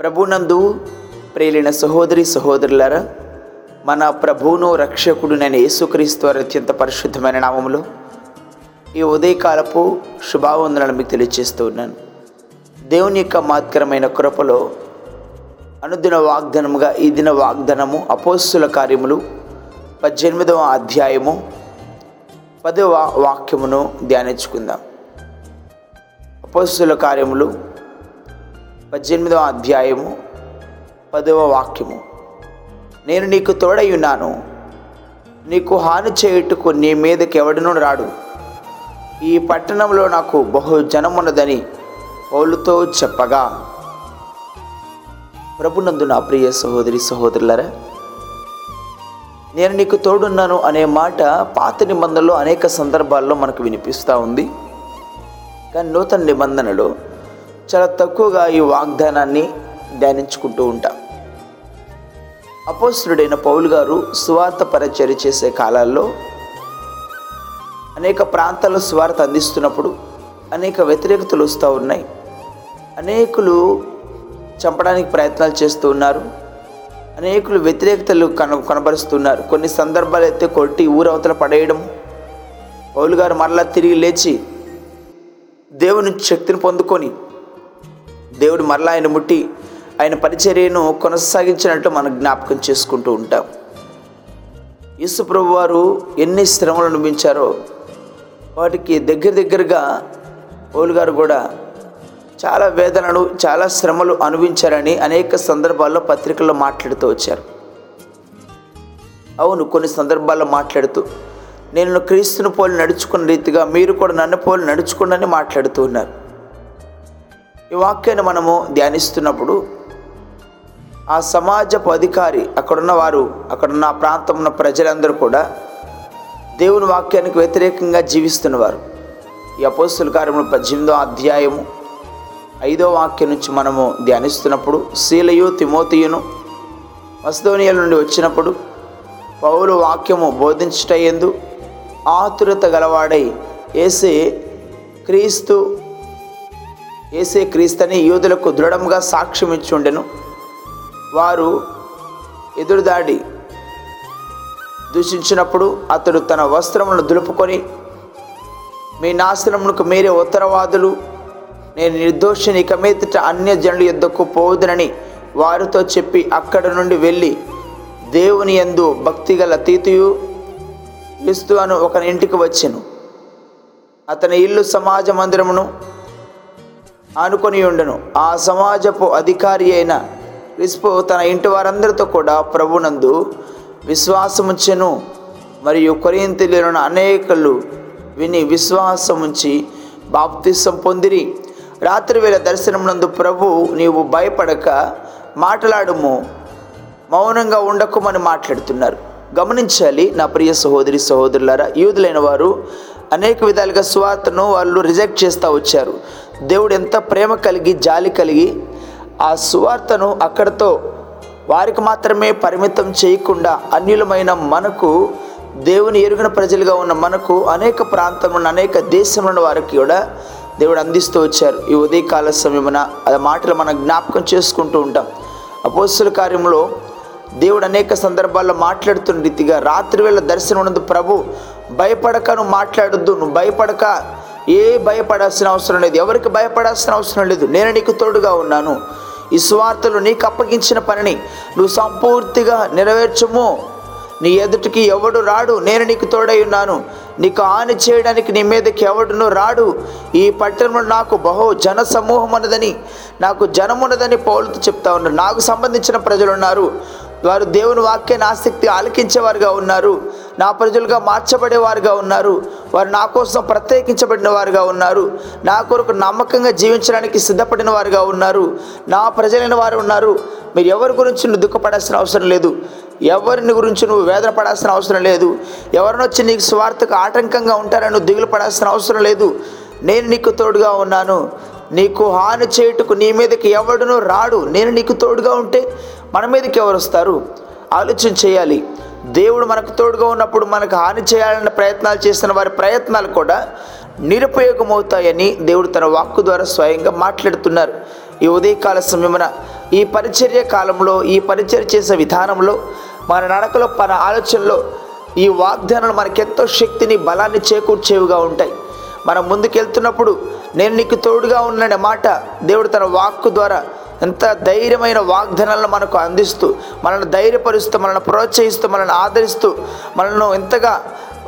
ప్రభునందు ప్రేలిన సహోదరి సహోదరులారా మన ప్రభువును రక్షకుడు నేను యేసుక్రీస్తు వారి అత్యంత పరిశుద్ధమైన నామంలో ఈ ఉదయకాలపు శుభావందనలు మీకు తెలియజేస్తూ ఉన్నాను. దేవుని యొక్క మాత్కరమైన కృపలో అనుదిన వాగ్దానముగా ఈ దిన వాగ్దానము అపోస్తుల కార్యములు పద్దెనిమిదవ అధ్యాయము పదవ వాక్యమును ధ్యానించుకుందాం. అపోస్తుల కార్యములు పద్దెనిమిదవ అధ్యాయము పదవ వాక్యము. నేను నీకు తోడై ఉన్నాను నీకు హాని చేయుటకు నీ మీదకి ఎవడనూ రాడు. ఈ పట్టణంలో నాకు బహు జనమున్నదని పౌలుతో చెప్పగా. ప్రభునందు నా ప్రియ సహోదరి సహోదరులరా నేను నీకు తోడున్నాను అనే మాట పాత నిబంధనలో అనేక సందర్భాల్లో మనకు వినిపిస్తూ ఉంది. కానీ నూతన నిబంధనలో చాలా తక్కువగా ఈ వాగ్దానాన్ని ధ్యానించుకుంటూ ఉంటాం. అపోస్తుడైన పౌలు గారు సువార్త పరిచర్య చేసే కాలాల్లో అనేక ప్రాంతాల్లో సువార్త అందిస్తున్నప్పుడు అనేక వ్యతిరేకతలు వస్తూ ఉన్నాయి. అనేకులు చంపడానికి ప్రయత్నాలు చేస్తూ ఉన్నారు. అనేకులు వ్యతిరేకతలు కన కనబరుస్తున్నారు. కొన్ని సందర్భాలు అయితే కొట్టి ఊరవతల పడేయడం. పౌలు గారు మరలా తిరిగి లేచి దేవుని శక్తిని పొందుకొని దేవుడు మరలా ఆయన ముట్టి ఆయన పరిచర్యను కొనసాగించినట్టు మనం జ్ఞాపకం చేసుకుంటూ ఉంటాం. యేసు ప్రభు వారు ఎన్ని శ్రమలు అనుభవించారో వాటికి దగ్గర దగ్గరగా పౌలు గారు కూడా చాలా వేదనలు చాలా శ్రమలు అనుభవించారని అనేక సందర్భాల్లో పత్రికల్లో మాట్లాడుతూ వచ్చారు. అవును కొన్ని సందర్భాల్లో మాట్లాడుతూ నేను క్రీస్తుని పోలి నడుచుకున్న రీతిగా మీరు కూడా నన్ను పోలి నడుచుకుండని మాట్లాడుతూ ఉన్నారు. ఈ వాక్యాన్ని మనము ధ్యానిస్తున్నప్పుడు ఆ సమాజపు అధికారి అక్కడున్న వారు అక్కడున్న ఆ ప్రాంతం ఉన్న ప్రజలందరూ కూడా దేవుని వాక్యానికి వ్యతిరేకంగా జీవిస్తున్నవారు. ఈ అపోస్తుల కార్యములు పద్దెనిమిదో అధ్యాయము ఐదో వాక్యం నుంచి మనము ధ్యానిస్తున్నప్పుడు శీలయు తిమోతియును మస్తోనియల నుండి వచ్చినప్పుడు పౌలు వాక్యము బోధించుటయందు ఆతురత గలవాడై ఏసే క్రీస్తు ఏసే క్రీస్తని యూదులకు దృఢంగా సాక్ష్యం ఇచ్చుండెను వారు ఎదురుదాడి దూషించినప్పుడు అతడు తన వస్త్రములను దులుపుకొని మీ నాశనమునకు మీరే ఉత్తరవాదులు. నేను నిర్దోషిని ఇక మీదట అన్య జనుల యొద్దకు పోవుదనని వారితో చెప్పి అక్కడ నుండి వెళ్ళి దేవుని యందు భక్తిగల తీతుయు క్రీస్తు అను ఒక ఇంటికి వచ్చెను. అతని ఇల్లు సమాజ మందిరమును ఆనుకొని ఉండను. ఆ సమాజపు అధికారి అయిన క్రిస్పు తన ఇంటి వారందరితో కూడా ప్రభునందు విశ్వాసముంచెను. మరియు కొరింతలను అనేకలు విని విశ్వాసముంచి బాప్తిసం పొందిరి. రాత్రి వేళ దర్శనమునందు ప్రభు నీవు భయపడక మాట్లాడుము. మౌనంగా ఉండకుమని మాట్లాడుతున్నారు. గమనించాలి నా ప్రియ సహోదరి సహోదరులారా యూదులైన వారు అనేక విధాలుగా స్వార్థను వాళ్ళు రిజెక్ట్ చేస్తూ వచ్చారు. దేవుడు ఎంత ప్రేమ కలిగి జాలి కలిగి ఆ సువార్తను అక్కడతో వారికి మాత్రమే పరిమితం చేయకుండా అన్యులమైన మనకు దేవుని ఎరుగిన ప్రజలుగా ఉన్న మనకు అనేక ప్రాంతంలో అనేక దేశంలో వారికి కూడా దేవుడు అందిస్తూ వచ్చారు. ఈ ఉదయకాల సమయమున ఆ మాటలు మనం జ్ఞాపకం చేసుకుంటూ ఉంటాం. అపోస్తుల కార్యంలో దేవుడు అనేక సందర్భాల్లో మాట్లాడుతున్న రీతిగా రాత్రి వేళ దర్శనం ఉన్నందు ప్రభు భయపడక నువ్వు మాట్లాడొద్దు నువ్వు భయపడక ఏ భయపడాల్సిన అవసరం లేదు. ఎవరికి భయపడాల్సిన అవసరం లేదు. నేను నీకు తోడుగా ఉన్నాను. ఈ స్వార్థలు నీకు అప్పగించిన పనిని నువ్వు సంపూర్తిగా నెరవేర్చము. నీ ఎదుటికి ఎవడు రాడు నేను నీకు తోడై ఉన్నాను. నీకు హాని చేయడానికి నీ మీదకి ఎవడును రాడు. ఈ పట్టణంలో నాకు బహు జన సమూహం ఉన్నదని నాకు జనమున్నదని పౌలుతో చెప్తా ఉన్నారు. నాకు సంబంధించిన ప్రజలు ఉన్నారు. వారు దేవుని వాక్యాన్ని ఆసక్తి ఆలకించేవారుగా ఉన్నారు. నా ప్రజలుగా మార్చబడేవారుగా ఉన్నారు. వారు నా కోసం ప్రత్యేకించబడిన వారుగా ఉన్నారు. నా కొరకు నమ్మకంగా జీవించడానికి సిద్ధపడిన వారుగా ఉన్నారు. నా ప్రజలైన వారు ఉన్నారు. మీరు ఎవరి గురించి నువ్వు దుఃఖపడాల్సిన అవసరం లేదు. ఎవరిని గురించి నువ్వు వేదన పడాల్సిన అవసరం లేదు. ఎవరినొచ్చి నీకు స్వార్థకు ఆటంకంగా ఉంటారని నువ్వు దిగులు పడాల్సిన అవసరం లేదు. నేను నీకు తోడుగా ఉన్నాను. నీకు హాని చేయుటకు నీ మీదకి ఎవడునో రాడు. నేను నీకు తోడుగా ఉంటే మన మీదకి ఎవరు వస్తారు? ఆలోచన చేయాలి. దేవుడు మనకు తోడుగా ఉన్నప్పుడు మనకు హాని చేయాలన్న ప్రయత్నాలు చేసిన వారి ప్రయత్నాలు కూడా నిరుపయోగమవుతాయని దేవుడు తన వాక్కు ద్వారా స్వయంగా మాట్లాడుతున్నారు. ఈ ఉదయకాల సమయమున ఈ పరిచర్య కాలంలో ఈ పరిచర్య చేసే విధానంలో మన నడకలో మన ఆలోచనలో ఈ వాగ్దానాలు మనకెంతో శక్తిని బలాన్ని చేకూర్చేవిగా ఉంటాయి. మనం ముందుకెళ్తున్నప్పుడు నేను నీకు తోడుగా ఉన్నానే మాట దేవుడు తన వాక్కు ద్వారా ఎంత ధైర్యమైన వాగ్దానాలను మనకు అందిస్తూ మనల్ని ధైర్యపరుస్తూ మనల్ని ప్రోత్సహిస్తూ మనల్ని ఆదరిస్తూ మనల్ని ఎంతగా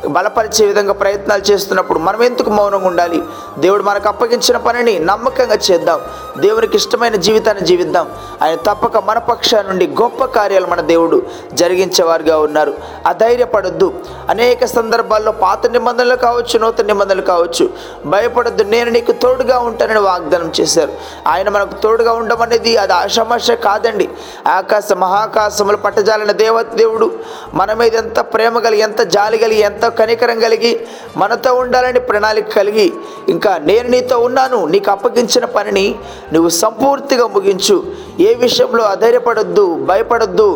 బలపరిచే విధంగా ప్రయత్నాలు చేస్తున్నప్పుడు మనం ఎందుకు మౌనంగా ఉండాలి? దేవుడు మనకు అప్పగించిన పనిని నమ్మకంగా చేద్దాం. దేవునికి ఇష్టమైన జీవితాన్ని జీవిద్దాం. ఆయన తప్పక మన పక్షా నుండి గొప్ప కార్యాలు మన దేవుడు జరిగించేవారుగా ఉన్నారు. అధైర్యపడొద్దు. అనేక సందర్భాల్లో పాత నిబంధనలు కావచ్చు నూతన నిబంధనలు కావచ్చు. భయపడొద్దు. నేను నీకు తోడుగా ఉంటానని వాగ్దానం చేశారు. ఆయన మనకు తోడుగా ఉండమనేది అది ఆషామాష కాదండి. ఆకాశ మహాకాశములు పట్టజాలిన దేవ దేవుడు మన మీద ఎంత ప్రేమ కలిగి ఎంత జాలి కలిగి ఎంత కనికరం కలిగి మనతో ఉండాలని ప్రణాళిక కలిగి ఇంకా నేను నీతో ఉన్నాను నీకు అప్పగించిన పనిని నువ్వు సంపూర్తిగా ముగించు. ఏ విషయంలో అధైర్యపడొద్దు భయపడొద్దు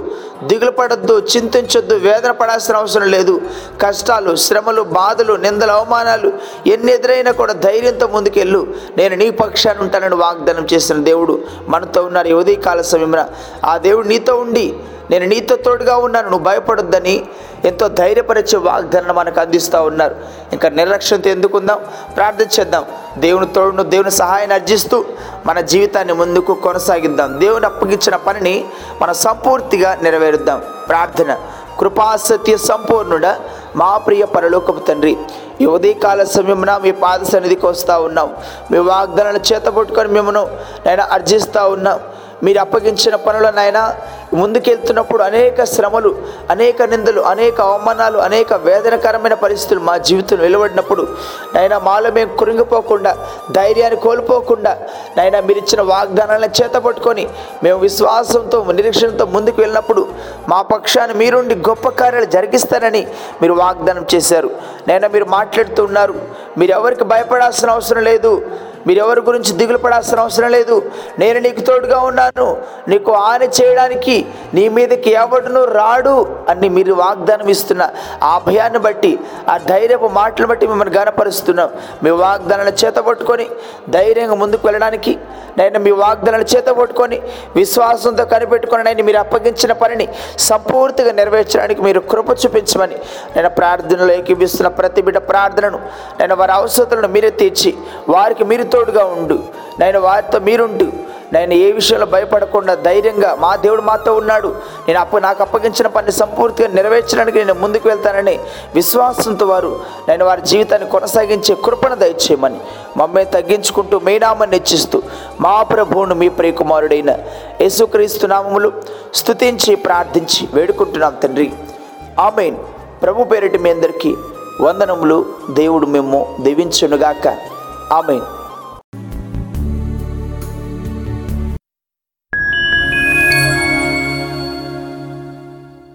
దిగులు పడొద్దు చింతించొద్దు వేదన పడాల్సిన అవసరం లేదు. కష్టాలు శ్రమలు బాధలు నిందలు అవమానాలు ఎన్ని ఎదురైనా కూడా ధైర్యంతో ముందుకెళ్ళు. నేను నీ పక్షాన్ని ఉంటానని వాగ్దానం చేసిన దేవుడు మనతో ఉన్నారు ఉదయకాల సమయంలో ఆ దేవుడు నీతో ఉండి నేను నీతో తోడుగా ఉన్నాను నువ్వు భయపడొద్దని ఎంతో ధైర్యపరిచే వాగ్దానం మనకు అందిస్తూ ఉన్నారు. ఇంకా నిర్లక్ష్యంతో ఎందుకుందాం? ప్రార్థన చేద్దాం. దేవుని తోడును దేవుని సహాయాన్ని అర్జిస్తూ మన జీవితాన్ని ముందుకు కొనసాగిద్దాం. దేవుని అప్పగించిన పనిని మనం సంపూర్తిగా నెరవేరుద్దాం. ప్రార్థన. కృపాసత్య సంపూర్ణుడ మా ప్రియ పరలోకపు తండ్రి ఈ ఉదయకాల సమయమున మీ పాద సన్నిధికి వస్తూ ఉన్నాం. మీ వాగ్దానాలు చేతపట్టుకొని మిమ్మను నేను అర్జిస్తూ ఉన్నాం. మీరు అప్పగించిన పనులనైనా నాయన ముందుకెళ్తున్నప్పుడు అనేక శ్రమలు అనేక నిందలు అనేక అవమానాలు అనేక వేదనకరమైన పరిస్థితులు మా జీవితంలో వెలువడినప్పుడు నైనా మాలో మేము కురింగిపోకుండా ధైర్యాన్ని కోల్పోకుండా నైనా మీరు ఇచ్చిన వాగ్దానాలను చేతపట్టుకొని మేము విశ్వాసంతో నిరీక్షణతో ముందుకు వెళ్ళినప్పుడు మా పక్షాన్ని మీరుండి గొప్ప కార్యాలు జరిగిస్తారని మీరు వాగ్దానం చేశారు. నైనా మీరు మాట్లాడుతూ ఉన్నారు. మీరు ఎవరికి భయపడాల్సిన అవసరం లేదు. మీరెవరి గురించి దిగులు పడాల్సిన అవసరం లేదు. నేను నీకు తోడుగా ఉన్నాను. నీకు హాని చేయడానికి నీ మీదకి ఎవడును రాడు అని మీరు వాగ్దానం ఇస్తున్న ఆ భయాన్ని బట్టి ఆ ధైర్యపు మాటలు బట్టి మిమ్మల్ని గనపరుస్తున్నాం. మీ వాగ్దానాన్ని చేతపట్టుకొని ధైర్యంగా ముందుకు వెళ్ళడానికి నేను మీ వాగ్దానాన్ని చేతపట్టుకొని విశ్వాసంతో కనిపెట్టుకొని నేను మీరు అప్పగించిన పనిని సంపూర్తిగా నెరవేర్చడానికి మీరు కృప చూపించమని నేను ప్రార్థనలో ఏకీపిస్తున్న ప్రతి బిడ్డ ప్రార్థనను నేను వారి అవసరతలను మీరే తీర్చి వారికి మీరు తోడుగా ఉండు. నేను వారితో మీరుండు. నేను ఏ విషయంలో భయపడకుండా ధైర్యంగా మా దేవుడు మాతో ఉన్నాడు. నేను అప్పు నాకు అప్పగించిన పని సంపూర్తిగా నెరవేర్చడానికి నేను ముందుకు వెళ్తానని విశ్వాసంతో వారు నేను వారి జీవితాన్ని కొనసాగించే కృపణ దయచేయమని మమ్మల్ని తగ్గించుకుంటూ మీ నామాన్ని హెచ్చిస్తూ మా ప్రభువును మీ ప్రియకుమారుడైన యేసుక్రీస్తు నామములు స్తుతించి ప్రార్థించి వేడుకుంటున్నాం తండ్రి. ఆమెన్. ప్రభు పేరిటి మీ అందరికీ వందనములు. దేవుడు మేము దీవించునుగాక. ఆమెన్.